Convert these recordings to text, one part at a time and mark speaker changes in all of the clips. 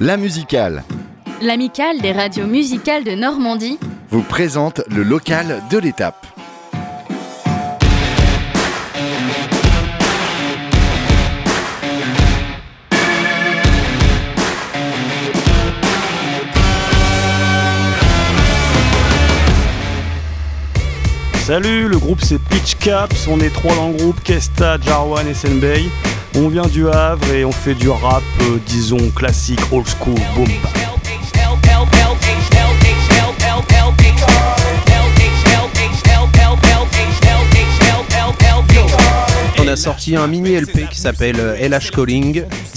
Speaker 1: La musicale.
Speaker 2: L'amicale des radios musicales de Normandie
Speaker 1: vous présente le local de l'étape.
Speaker 3: Salut, le groupe c'est Pitch Caps, on est trois dans le groupe, Kesta, Jarwan et Senbei. On vient du Havre et on fait du rap, euh, disons classique, old school, boom.
Speaker 4: On a sorti un mini LP qui s'appelle LH Calling,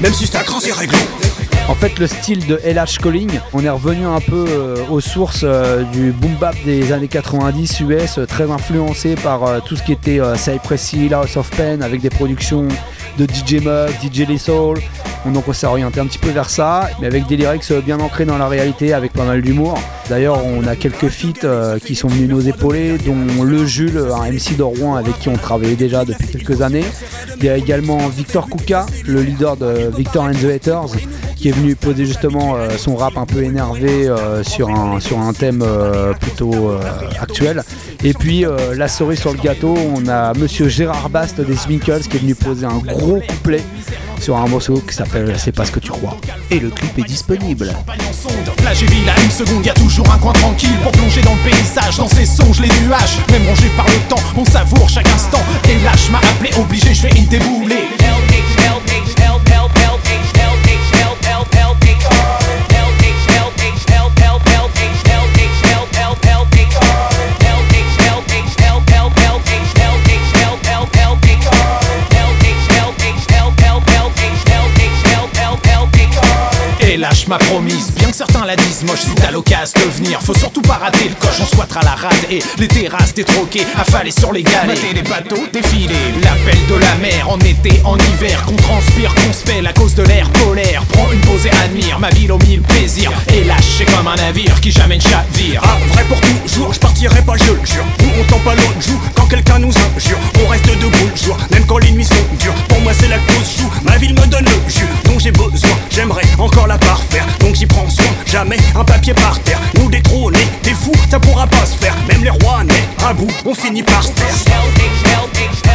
Speaker 5: même si ça craint, c'est réglo.
Speaker 6: En fait, le style de LH Calling, on est revenu un peu euh, aux sources euh, du boom bap des années 90 US, euh, très influencé par tout ce qui était Cypress Hill, House of Pen, avec des productions de DJ Mug, DJ Lee. Donc on s'est orienté un petit peu vers ça, mais avec des lyrics bien ancrés dans la réalité, avec pas mal d'humour. D'ailleurs, on a quelques feats qui sont venus nous épauler, dont le Jules, un MC de Rouen avec qui on travaillait déjà depuis quelques années. Il y a également Victor Kouka, le leader de Victor and the Haters, qui est venu poser justement euh, son rap un peu énervé euh, sur, un, sur un thème euh, plutôt actuel. Et puis la cerise sur le gâteau, on a monsieur Gérard Bast des Sminkles qui est venu poser un gros couplet sur un morceau qui s'appelle C'est pas ce que tu crois.
Speaker 4: Et le clip est disponible.
Speaker 5: J'ai vu là une seconde, y a toujours un coin tranquille pour plonger dans le paysage, dans ces songes, les nuages, même rongés par le temps, on savoure chaque instant. M'a promise, bien que certains la disent moche, si t'as l'occasion de venir, faut surtout pas rater le coche, on squattera la rade et les terrasses détroquées, affalées sur les galets, mater les bateaux défiler, l'appel de la mer en été, en hiver, qu'on transpire, qu'on se pèle à cause de l'air polaire, prends une pause et admire ma ville au mille plaisirs, et lâche comme un navire qui jamais ne chavire. Ah, vrai pour toujours, je partirai pas, je le jure, on tend pas l'autre joue, quand quelqu'un nous injure, on reste debout le jour, même quand les nuits un papier par terre. Nous détrôner, des fous, ça pourra pas se faire. Même les rois nés à bout, on finit par se taire.